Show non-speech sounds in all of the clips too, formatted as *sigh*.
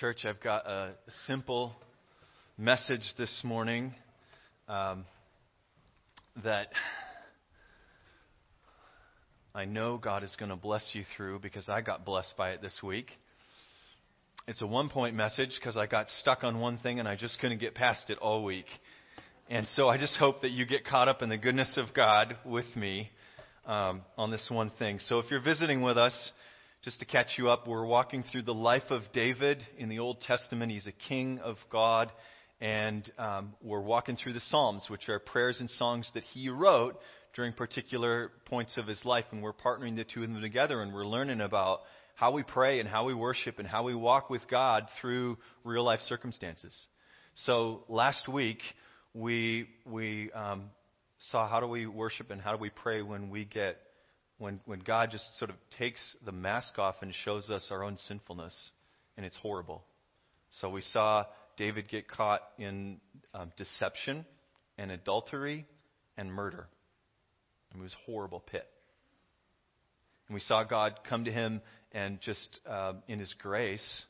Church, I've got a simple message this morning um, that I know God is going to bless you through because I got blessed by it this week. It's a one point message because I got stuck on one thing and I just couldn't get past it all week. And so I just hope that you get caught up in the goodness of God with me um, on this one thing. So if you're visiting with us, just to catch you up, we're walking through the life of David in the Old Testament. He's a king of God. And um, we're walking through the Psalms, which are prayers and songs that he wrote during particular points of his life. And we're partnering the two of them together and we're learning about how we pray and how we worship and how we walk with God through real life circumstances. So last week, we, we um, saw how do we worship and how do we pray when we get when, when God just sort of takes the mask off and shows us our own sinfulness, and it's horrible. So we saw David get caught in um, deception and adultery and murder. It was a horrible pit. And we saw God come to him and just um, in his grace,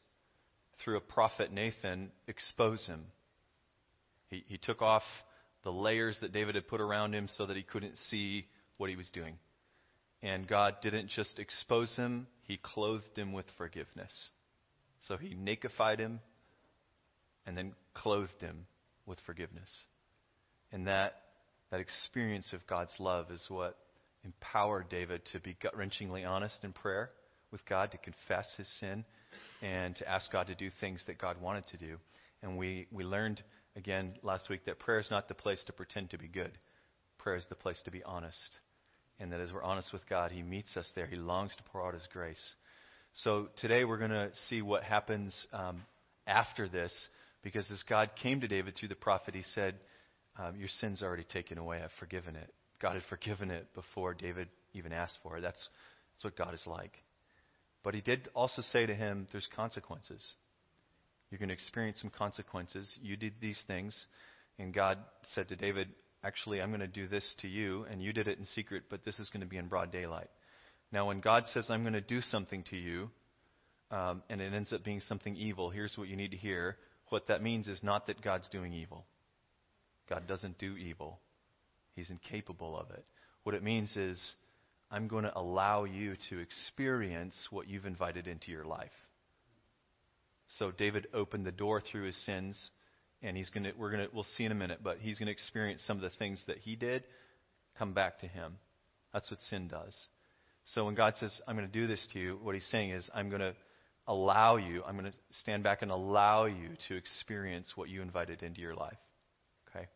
through a prophet Nathan, expose him. He, he took off the layers that David had put around him so that he couldn't see what he was doing. And God didn't just expose him, He clothed him with forgiveness. So He nakedified him and then clothed him with forgiveness. And that, that experience of God's love is what empowered David to be gut wrenchingly honest in prayer with God, to confess his sin, and to ask God to do things that God wanted to do. And we, we learned again last week that prayer is not the place to pretend to be good, prayer is the place to be honest and that as we're honest with God, He meets us there. He longs to pour out His grace. So today we're going to see what happens um, after this, because as God came to David through the prophet, He said, um, "Your sin's already taken away. I've forgiven it." God had forgiven it before David even asked for it. That's, that's what God is like. But He did also say to him, "There's consequences. You're going to experience some consequences. You did these things." And God said to David, actually, I'm going to do this to you, and you did it in secret, but this is going to be in broad daylight. Now, when God says, I'm going to do something to you, um, and it ends up being something evil, here's what you need to hear. What that means is not that God's doing evil. God doesn't do evil, He's incapable of it. What it means is, I'm going to allow you to experience what you've invited into your life. So David opened the door through his sins and he's going to we're going to we'll see in a minute, but he's going to experience some of the things that he did come back to him. That's what sin does. So when God says, "I'm going to do this to you," what he's saying is, "I'm going to allow you. I'm going to stand back and allow you to experience what you invited into your life." Okay.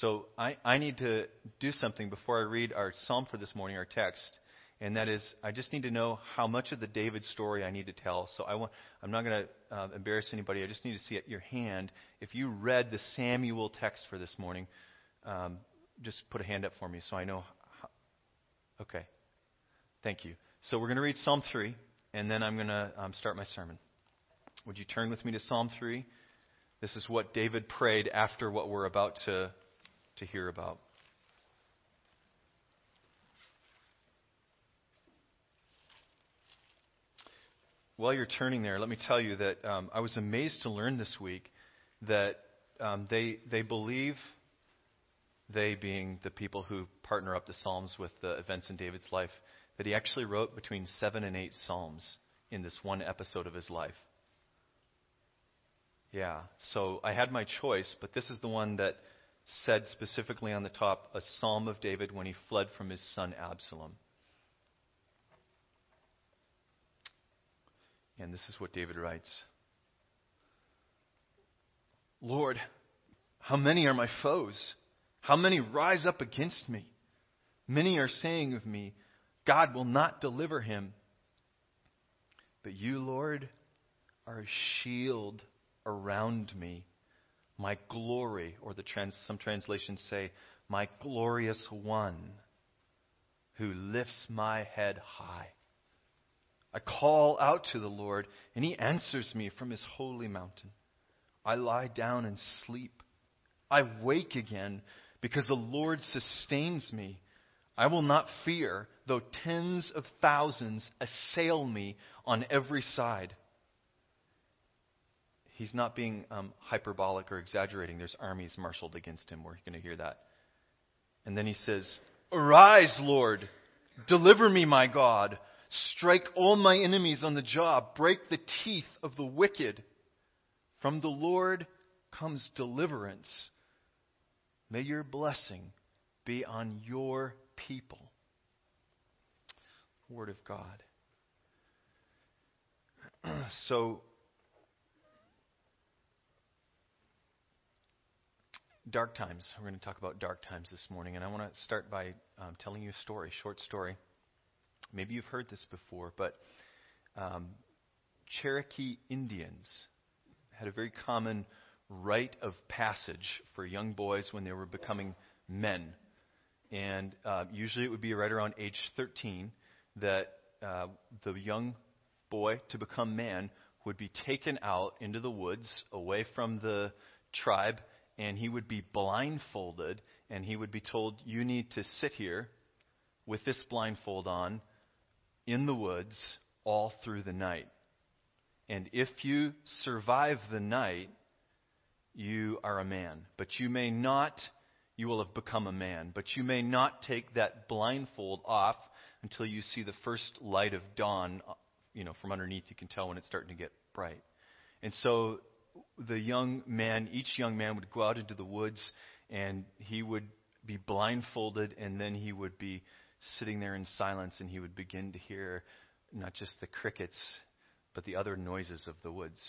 So I, I need to do something before I read our psalm for this morning, our text and that is I just need to know how much of the David story I need to tell. So I want, I'm not going to uh, embarrass anybody. I just need to see at your hand if you read the Samuel text for this morning. Um, just put a hand up for me so I know. How, okay, thank you. So we're going to read Psalm three, and then I'm going to um, start my sermon. Would you turn with me to Psalm three? This is what David prayed after what we're about to to hear about. While you're turning there, let me tell you that um, I was amazed to learn this week that um, they they believe they being the people who partner up the Psalms with the events in David's life that he actually wrote between seven and eight Psalms in this one episode of his life. Yeah, so I had my choice, but this is the one that said specifically on the top a psalm of David when he fled from his son Absalom. And this is what David writes Lord, how many are my foes? How many rise up against me? Many are saying of me, God will not deliver him. But you, Lord, are a shield around me, my glory, or the trans, some translations say, my glorious one, who lifts my head high. I call out to the Lord, and he answers me from his holy mountain. I lie down and sleep. I wake again because the Lord sustains me. I will not fear, though tens of thousands assail me on every side. he's not being um, hyperbolic or exaggerating. There's armies marshaled against him. We're going to hear that. And then he says, Arise, Lord. Deliver me, my God. Strike all my enemies on the jaw. Break the teeth of the wicked. From the Lord comes deliverance. May your blessing be on your people. Word of God. *clears throat* so, dark times. We're going to talk about dark times this morning, and I want to start by um, telling you a story, short story. Maybe you've heard this before, but um, Cherokee Indians had a very common rite of passage for young boys when they were becoming men. And uh, usually it would be right around age 13 that uh, the young boy to become man would be taken out into the woods away from the tribe and he would be blindfolded and he would be told, You need to sit here with this blindfold on in the woods all through the night. And if you survive the night, you are a man. But you may not, you will have become a man. But you may not take that blindfold off until you see the first light of dawn. You know, from underneath, you can tell when it's starting to get bright. And so the young man, each young man would go out into the woods and he would be blindfolded and then he would be sitting there in silence and he would begin to hear not just the crickets but the other noises of the woods.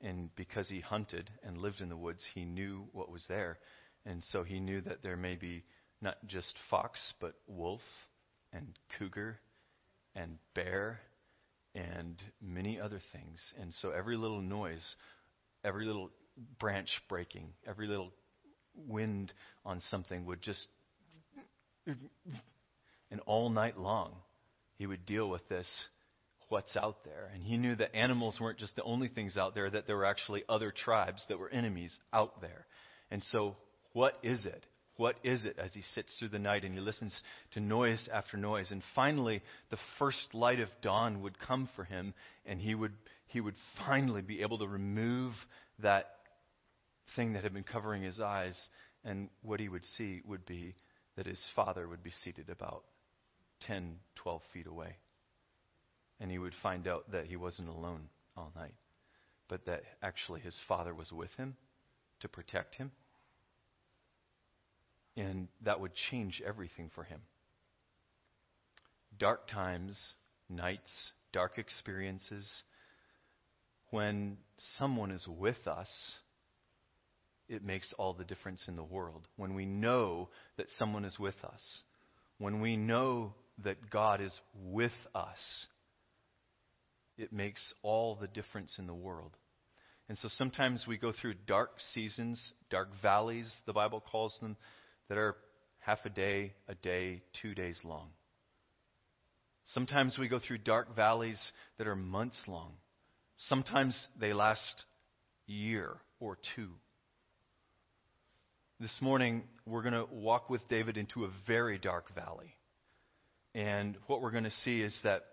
And because he hunted and lived in the woods, he knew what was there. And so he knew that there may be not just fox, but wolf and cougar and bear and many other things. And so every little noise every little branch breaking, every little wind on something would just. And all night long, he would deal with this what's out there. And he knew that animals weren't just the only things out there, that there were actually other tribes that were enemies out there. And so, what is it? What is it as he sits through the night and he listens to noise after noise? And finally, the first light of dawn would come for him, and he would he would finally be able to remove that thing that had been covering his eyes, and what he would see would be that his father would be seated about 10, 12 feet away. And he would find out that he wasn't alone all night, but that actually his father was with him to protect him. And that would change everything for him. Dark times, nights, dark experiences, when someone is with us, it makes all the difference in the world. When we know that someone is with us, when we know that God is with us, it makes all the difference in the world. And so sometimes we go through dark seasons, dark valleys, the Bible calls them, that are half a day, a day, two days long. Sometimes we go through dark valleys that are months long. Sometimes they last year or two. This morning, we're going to walk with David into a very dark valley. And what we're going to see is that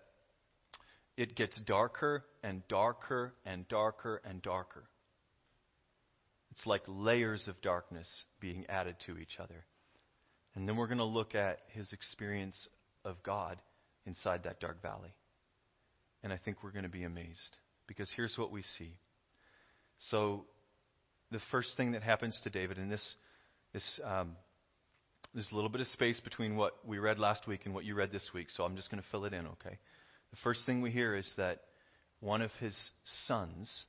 it gets darker and darker and darker and darker. It's like layers of darkness being added to each other. And then we're going to look at his experience of God inside that dark valley. And I think we're going to be amazed. Because here's what we see. So, the first thing that happens to David, and this, this um, there's a little bit of space between what we read last week and what you read this week, so I'm just going to fill it in, okay? The first thing we hear is that one of his sons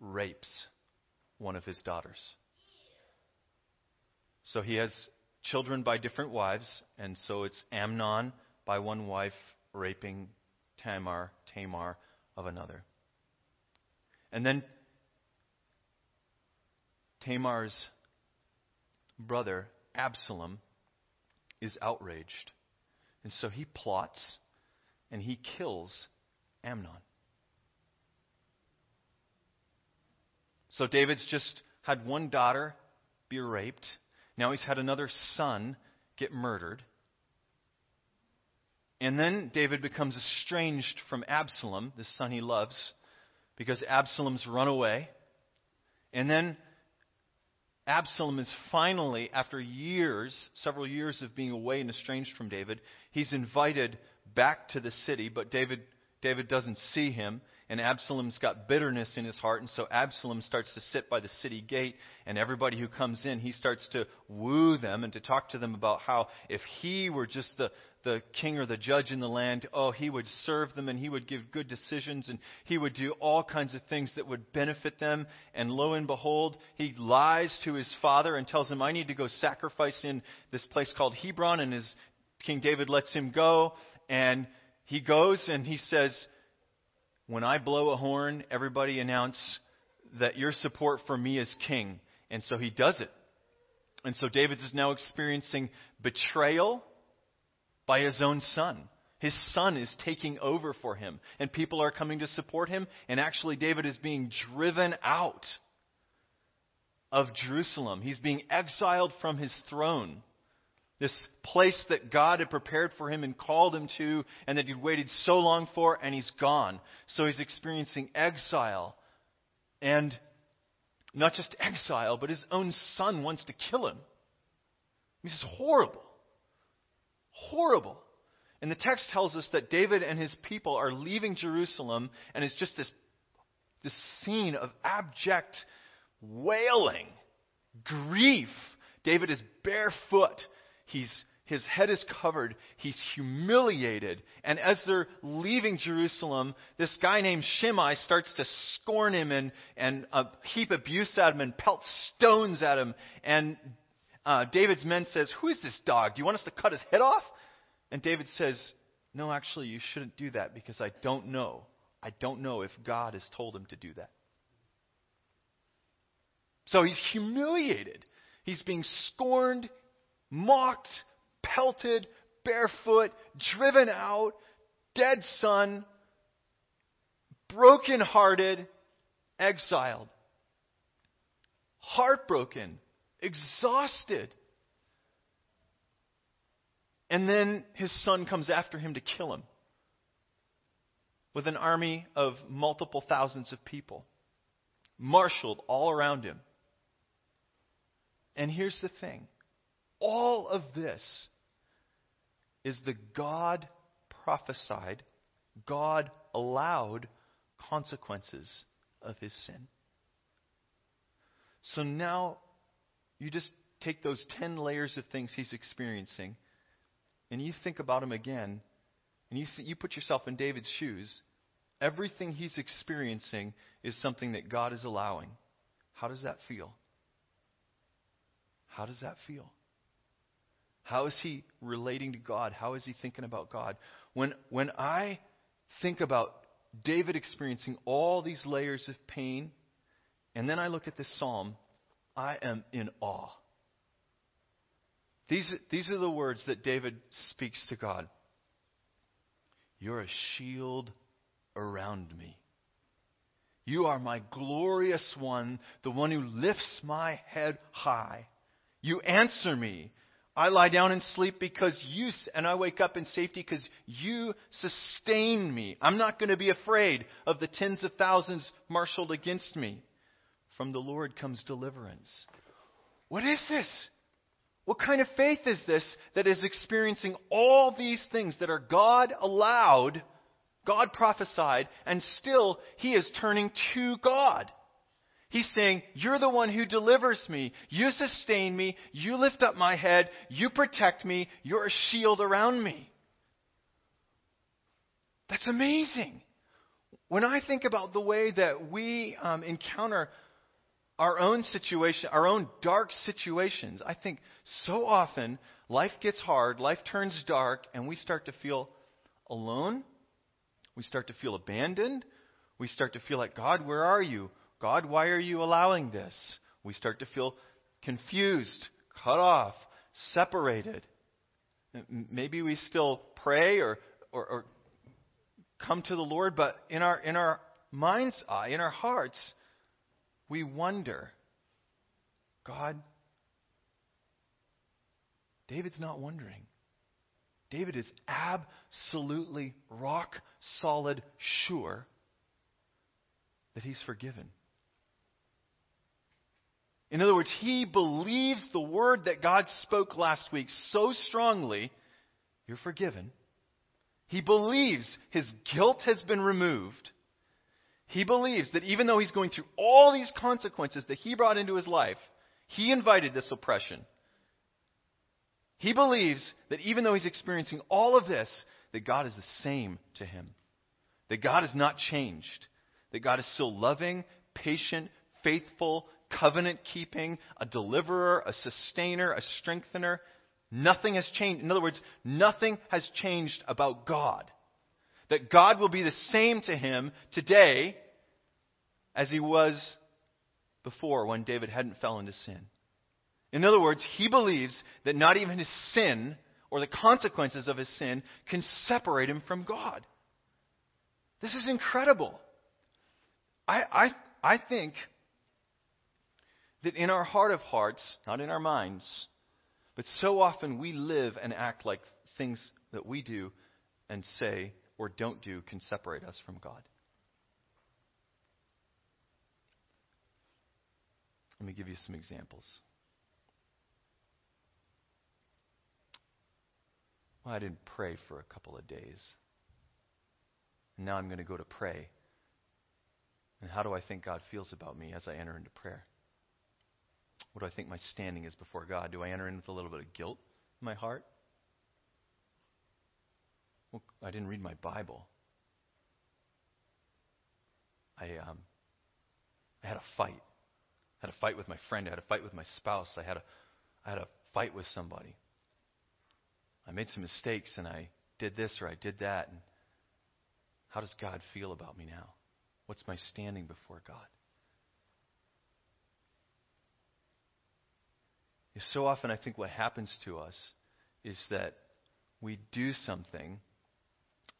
rapes one of his daughters. So he has children by different wives, and so it's Amnon by one wife raping Tamar, Tamar of another. And then Tamar's brother, Absalom, is outraged. And so he plots and he kills Amnon. So David's just had one daughter be raped. Now he's had another son get murdered. And then David becomes estranged from Absalom, the son he loves because Absalom's run away. And then Absalom is finally, after years, several years of being away and estranged from David, he's invited back to the city, but David, David doesn't see him and Absalom's got bitterness in his heart, and so Absalom starts to sit by the city gate, and everybody who comes in, he starts to woo them and to talk to them about how if he were just the, the king or the judge in the land, oh, he would serve them and he would give good decisions and he would do all kinds of things that would benefit them. And lo and behold, he lies to his father and tells him, I need to go sacrifice in this place called Hebron, and his King David lets him go, and he goes and he says, when I blow a horn, everybody announce that your support for me is king. And so he does it. And so David is now experiencing betrayal by his own son. His son is taking over for him, and people are coming to support him. And actually, David is being driven out of Jerusalem. He's being exiled from his throne. This place that God had prepared for him and called him to, and that he'd waited so long for, and he's gone. So he's experiencing exile. And not just exile, but his own son wants to kill him. This is horrible. Horrible. And the text tells us that David and his people are leaving Jerusalem, and it's just this, this scene of abject wailing, grief. David is barefoot He's, his head is covered. He's humiliated. And as they're leaving Jerusalem, this guy named Shimei starts to scorn him and, and uh, heap abuse at him and pelt stones at him. And uh, David's men says, Who is this dog? Do you want us to cut his head off? And David says, No, actually, you shouldn't do that because I don't know. I don't know if God has told him to do that. So he's humiliated. He's being scorned mocked, pelted, barefoot, driven out, dead son, broken-hearted, exiled, heartbroken, exhausted. And then his son comes after him to kill him with an army of multiple thousands of people, marshaled all around him. And here's the thing all of this is the God prophesied, God allowed consequences of his sin. So now you just take those 10 layers of things he's experiencing and you think about him again and you, th- you put yourself in David's shoes. Everything he's experiencing is something that God is allowing. How does that feel? How does that feel? How is he relating to God? How is he thinking about God? When, when I think about David experiencing all these layers of pain, and then I look at this psalm, I am in awe. These, these are the words that David speaks to God. You're a shield around me. You are my glorious one, the one who lifts my head high. You answer me I lie down and sleep because you, and I wake up in safety because you sustain me. I'm not going to be afraid of the tens of thousands marshaled against me. From the Lord comes deliverance. What is this? What kind of faith is this that is experiencing all these things that are God allowed, God prophesied, and still He is turning to God? He's saying, You're the one who delivers me. You sustain me. You lift up my head. You protect me. You're a shield around me. That's amazing. When I think about the way that we um, encounter our own situation, our own dark situations, I think so often life gets hard, life turns dark, and we start to feel alone. We start to feel abandoned. We start to feel like, God, where are you? God, why are you allowing this? We start to feel confused, cut off, separated. Maybe we still pray or, or, or come to the Lord, but in our, in our mind's eye, in our hearts, we wonder God, David's not wondering. David is absolutely rock solid sure that he's forgiven. In other words, he believes the word that God spoke last week so strongly, you're forgiven. He believes his guilt has been removed. He believes that even though he's going through all these consequences that he brought into his life, he invited this oppression. He believes that even though he's experiencing all of this, that God is the same to him. That God has not changed. That God is still loving, patient, faithful, covenant keeping, a deliverer, a sustainer, a strengthener. Nothing has changed. In other words, nothing has changed about God. That God will be the same to him today as he was before when David hadn't fell into sin. In other words, he believes that not even his sin or the consequences of his sin can separate him from God. This is incredible. I, I, I think that in our heart of hearts, not in our minds, but so often we live and act like things that we do and say or don't do can separate us from God. Let me give you some examples. Well, I didn't pray for a couple of days. And now I'm going to go to pray. And how do I think God feels about me as I enter into prayer? What do I think my standing is before God? Do I enter in with a little bit of guilt in my heart? Well, I didn't read my Bible. I, um, I had a fight. I had a fight with my friend. I had a fight with my spouse. I had a, I had a fight with somebody. I made some mistakes and I did this or I did that. And how does God feel about me now? What's my standing before God? So often, I think what happens to us is that we do something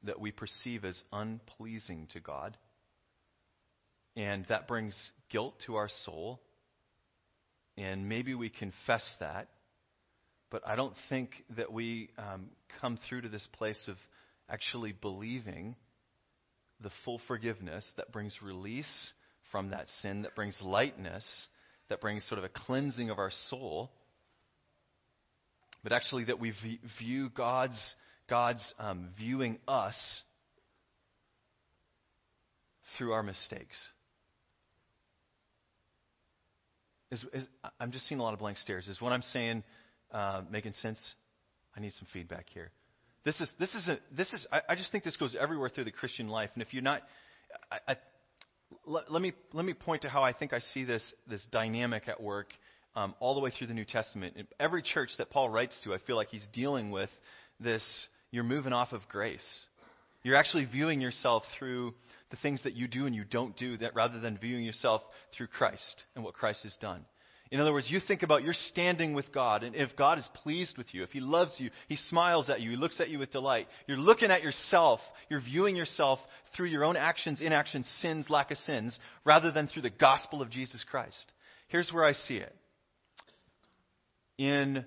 that we perceive as unpleasing to God, and that brings guilt to our soul, and maybe we confess that, but I don't think that we um, come through to this place of actually believing the full forgiveness that brings release from that sin, that brings lightness, that brings sort of a cleansing of our soul, but actually that we view God's, God's um, viewing us through our mistakes. Is, is, I'm just seeing a lot of blank stares. Is what I'm saying uh, making sense? I need some feedback here. This is this is a, this is I, I, just think this goes everywhere through the Christian life. And if you're not, I, I, let, let, me let me point to how I think I see this this dynamic at work um, all the way through the New Testament. In every church that Paul writes to, I feel like he's dealing with this. You're moving off of grace. You're actually viewing yourself through the things that you do and you don't do, that rather than viewing yourself through Christ and what Christ has done. In other words, you think about your standing with God, and if God is pleased with you, if He loves you, He smiles at you, He looks at you with delight. You're looking at yourself, you're viewing yourself through your own actions, inactions, sins, lack of sins, rather than through the gospel of Jesus Christ. Here's where I see it. In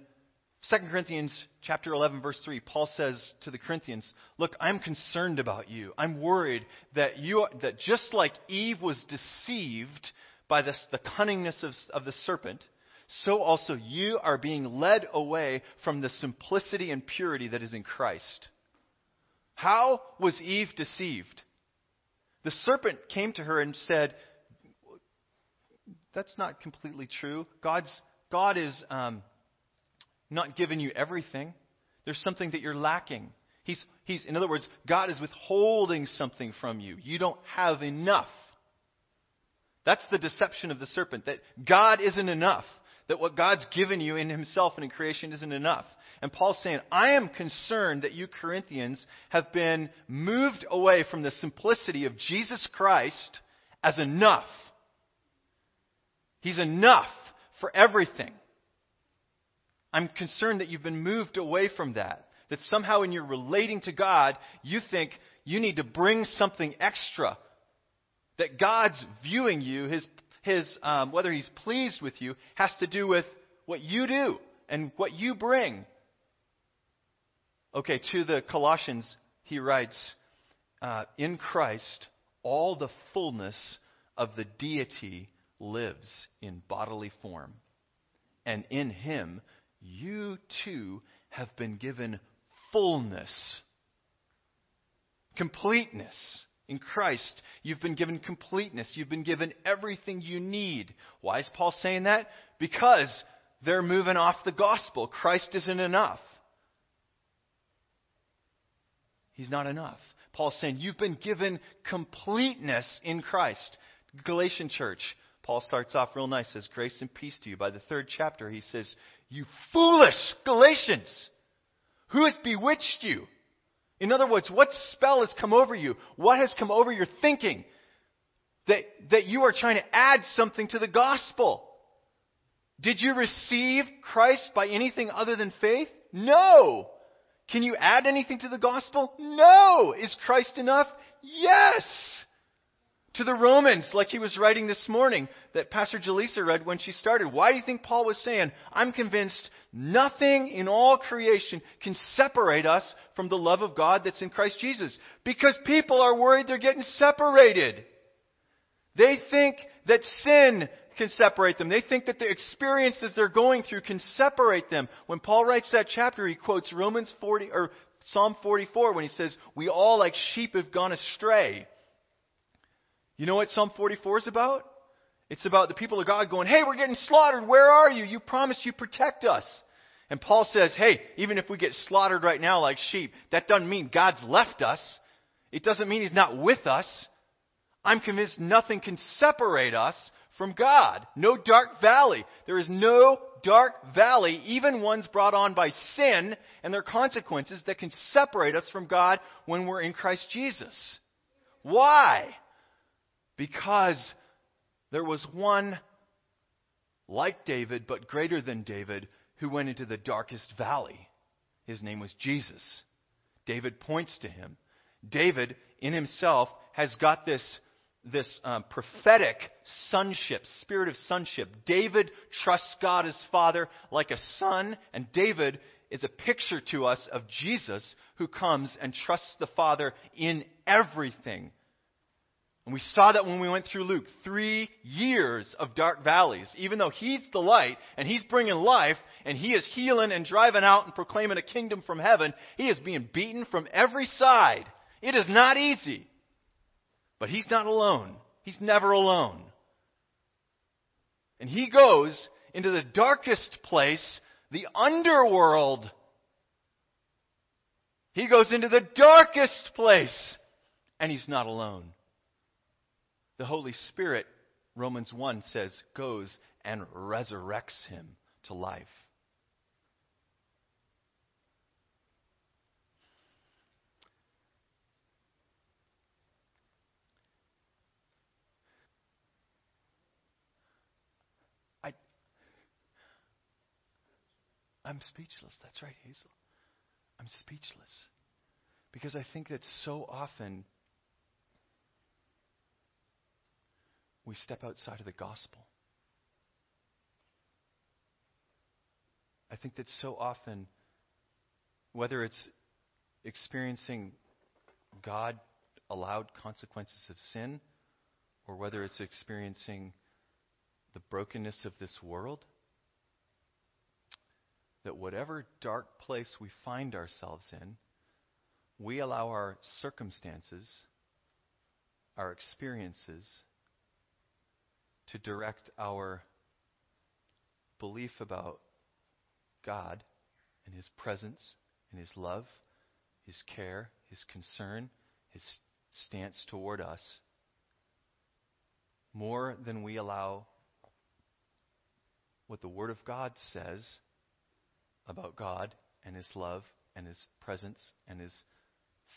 2 Corinthians chapter 11 verse 3, Paul says to the Corinthians, "Look, I'm concerned about you. I'm worried that you that just like Eve was deceived by this, the cunningness of, of the serpent, so also you are being led away from the simplicity and purity that is in Christ. How was Eve deceived? The serpent came to her and said, That's not completely true. God's, God is um, not giving you everything. There's something that you're lacking. He's, he's, in other words, God is withholding something from you. You don't have enough. That's the deception of the serpent, that God isn't enough, that what God's given you in Himself and in creation isn't enough. And Paul's saying, I am concerned that you Corinthians have been moved away from the simplicity of Jesus Christ as enough. He's enough for everything. I'm concerned that you've been moved away from that. That somehow in your relating to God, you think you need to bring something extra that God's viewing you, his, his, um, whether he's pleased with you, has to do with what you do and what you bring. Okay, to the Colossians, he writes, uh, In Christ, all the fullness of the deity lives in bodily form. And in him, you too have been given fullness, completeness. In Christ, you've been given completeness. You've been given everything you need. Why is Paul saying that? Because they're moving off the gospel. Christ isn't enough. He's not enough. Paul's saying you've been given completeness in Christ. Galatian church, Paul starts off real nice, says, Grace and peace to you. By the third chapter, he says, You foolish Galatians! Who has bewitched you? In other words, what spell has come over you? What has come over your thinking? That, that you are trying to add something to the gospel. Did you receive Christ by anything other than faith? No. Can you add anything to the gospel? No. Is Christ enough? Yes. To the Romans, like he was writing this morning, that Pastor Jaleesa read when she started. Why do you think Paul was saying, I'm convinced nothing in all creation can separate us from the love of God that's in Christ Jesus? Because people are worried they're getting separated. They think that sin can separate them. They think that the experiences they're going through can separate them. When Paul writes that chapter, he quotes Romans 40 or Psalm 44 when he says, "We all like sheep have gone astray." You know what Psalm 44 is about? It's about the people of God going, "Hey, we're getting slaughtered. Where are you? You promised you protect us." And Paul says, "Hey, even if we get slaughtered right now like sheep, that doesn't mean God's left us. It doesn't mean he's not with us. I'm convinced nothing can separate us from God. No dark valley. There is no dark valley, even ones brought on by sin and their consequences, that can separate us from God when we're in Christ Jesus. Why? Because there was one like David, but greater than David, who went into the darkest valley. His name was Jesus. David points to him. David, in himself, has got this this um, prophetic sonship, spirit of sonship. David trusts God as Father like a son, and David is a picture to us of Jesus who comes and trusts the Father in everything. And we saw that when we went through Luke. Three years of dark valleys. Even though He's the light and He's bringing life and He is healing and driving out and proclaiming a kingdom from heaven, He is being beaten from every side. It is not easy. But he's not alone. He's never alone. And he goes into the darkest place, the underworld. He goes into the darkest place, and he's not alone. The Holy Spirit, Romans 1 says, goes and resurrects him to life. I'm speechless. That's right, Hazel. I'm speechless. Because I think that so often we step outside of the gospel. I think that so often, whether it's experiencing God allowed consequences of sin, or whether it's experiencing the brokenness of this world, that whatever dark place we find ourselves in, we allow our circumstances, our experiences, to direct our belief about God and His presence and His love, His care, His concern, His stance toward us, more than we allow what the Word of God says about God and His love and His presence and His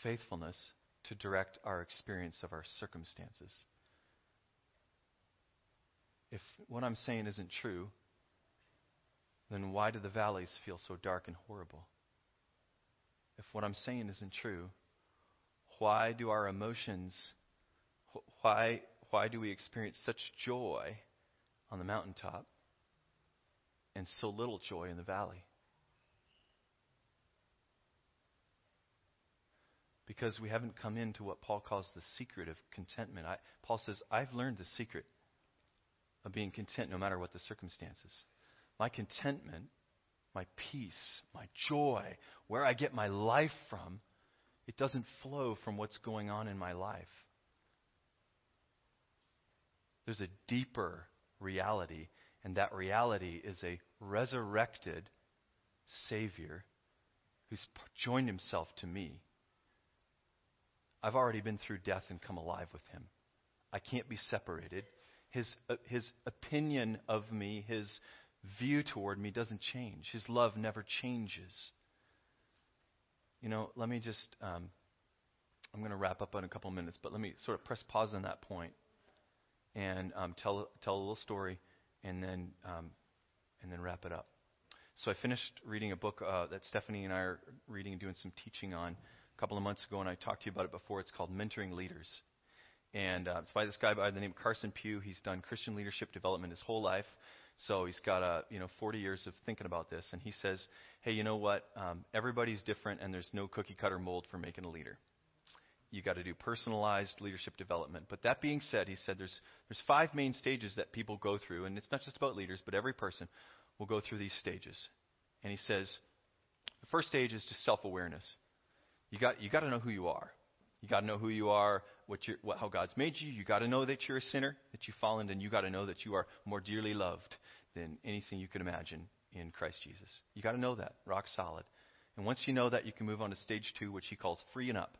faithfulness to direct our experience of our circumstances. If what I'm saying isn't true, then why do the valleys feel so dark and horrible? If what I'm saying isn't true, why do our emotions, why, why do we experience such joy on the mountaintop and so little joy in the valley? because we haven't come into what Paul calls the secret of contentment. I, Paul says, I've learned the secret of being content no matter what the circumstances. My contentment, my peace, my joy, where I get my life from, it doesn't flow from what's going on in my life. There's a deeper reality, and that reality is a resurrected Savior who's joined himself to me. I've already been through death and come alive with him. I can't be separated. His, uh, his opinion of me, his view toward me doesn't change. His love never changes. You know, let me just, um, I'm going to wrap up in a couple of minutes, but let me sort of press pause on that point and um, tell, tell a little story and then, um, and then wrap it up. So I finished reading a book uh, that Stephanie and I are reading and doing some teaching on a couple of months ago, and I talked to you about it before. It's called Mentoring Leaders. And uh, it's by this guy by the name of Carson Pue. He's done Christian leadership development his whole life. So he's got a you know 40 years of thinking about this, and he says, "Hey, you know what? Um, everybody's different, and there's no cookie cutter mold for making a leader. You got to do personalized leadership development." But that being said, he said there's there's five main stages that people go through, and it's not just about leaders, but every person will go through these stages. And he says, the first stage is just self-awareness. You got you got to know who you are. You got to know who you are, what, what how God's made you. You got to know that you're a sinner, that you've fallen, and you got to know that you are more dearly loved than anything you could imagine in Christ Jesus. You got to know that, rock solid. And once you know that, you can move on to stage two, which he calls freeing up.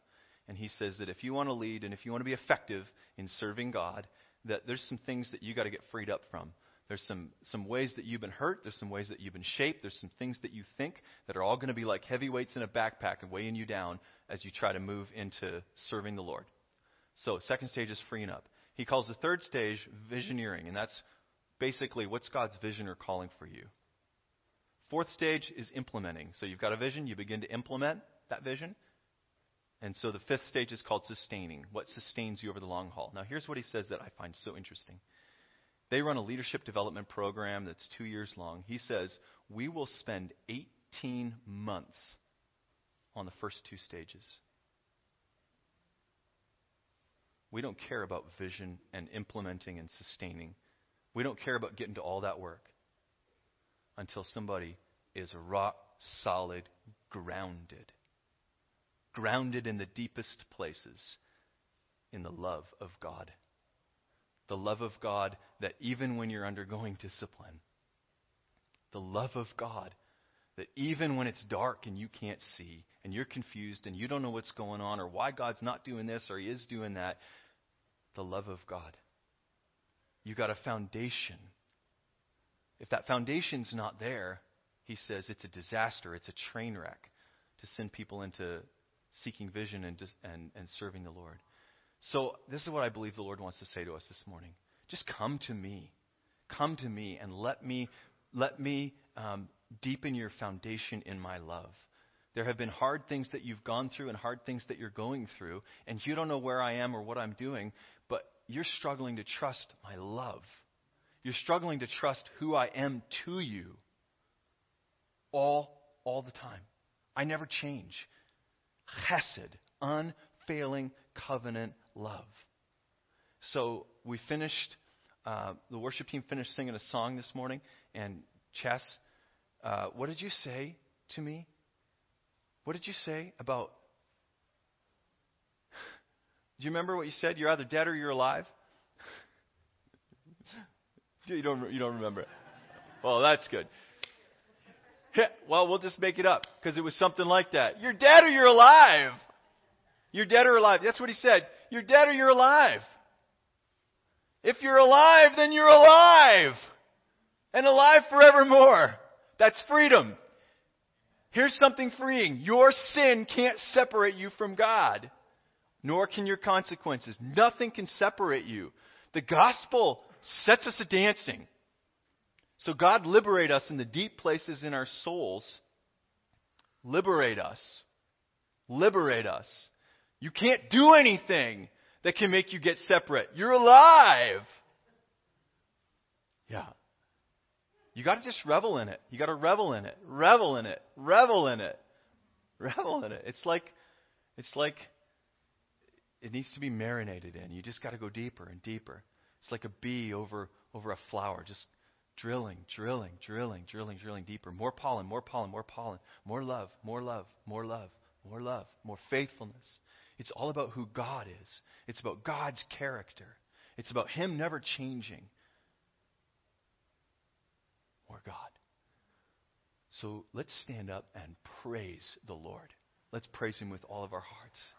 And he says that if you want to lead and if you want to be effective in serving God, that there's some things that you got to get freed up from. There's some, some ways that you've been hurt. There's some ways that you've been shaped. There's some things that you think that are all going to be like heavy weights in a backpack and weighing you down as you try to move into serving the Lord. So, second stage is freeing up. He calls the third stage visioneering, and that's basically what's God's vision or calling for you. Fourth stage is implementing. So, you've got a vision, you begin to implement that vision. And so the fifth stage is called sustaining. What sustains you over the long haul? Now, here's what he says that I find so interesting. They run a leadership development program that's two years long. He says, We will spend 18 months on the first two stages. We don't care about vision and implementing and sustaining. We don't care about getting to all that work until somebody is rock solid, grounded. Grounded in the deepest places in the love of God the love of God that even when you're undergoing discipline, the love of God that even when it's dark and you can't see and you're confused and you don't know what's going on or why God's not doing this or He is doing that, the love of God. You got a foundation. If that foundation's not there, he says it's a disaster, it's a train wreck to send people into seeking vision and, and, and serving the Lord. So, this is what I believe the Lord wants to say to us this morning. Just come to me. Come to me and let me, let me um, deepen your foundation in my love. There have been hard things that you've gone through and hard things that you're going through, and you don't know where I am or what I'm doing, but you're struggling to trust my love. You're struggling to trust who I am to you all, all the time. I never change. Chesed, unfailing covenant love. So we finished, uh, the worship team finished singing a song this morning, and Chess, uh, what did you say to me? What did you say about. Do you remember what you said? You're either dead or you're alive? *laughs* you, don't, you don't remember it. Well, that's good. Well, we'll just make it up because it was something like that. You're dead or you're alive. You're dead or alive. That's what he said. You're dead or you're alive. If you're alive, then you're alive. And alive forevermore. That's freedom. Here's something freeing. Your sin can't separate you from God, nor can your consequences. Nothing can separate you. The gospel sets us a dancing. So God liberate us in the deep places in our souls. Liberate us. Liberate us. You can't do anything that can make you get separate. You're alive. Yeah. You got to just revel in it. You got to revel in it. Revel in it. Revel in it. *laughs* Revel in it. It's like it's like it needs to be marinated in. You just got to go deeper and deeper. It's like a bee over, over a flower, just drilling, drilling, drilling, drilling, drilling deeper. More pollen, more pollen, more pollen, more love, more love, more love, more love, more faithfulness. It's all about who God is. It's about God's character. It's about Him never changing. More God. So let's stand up and praise the Lord. Let's praise Him with all of our hearts.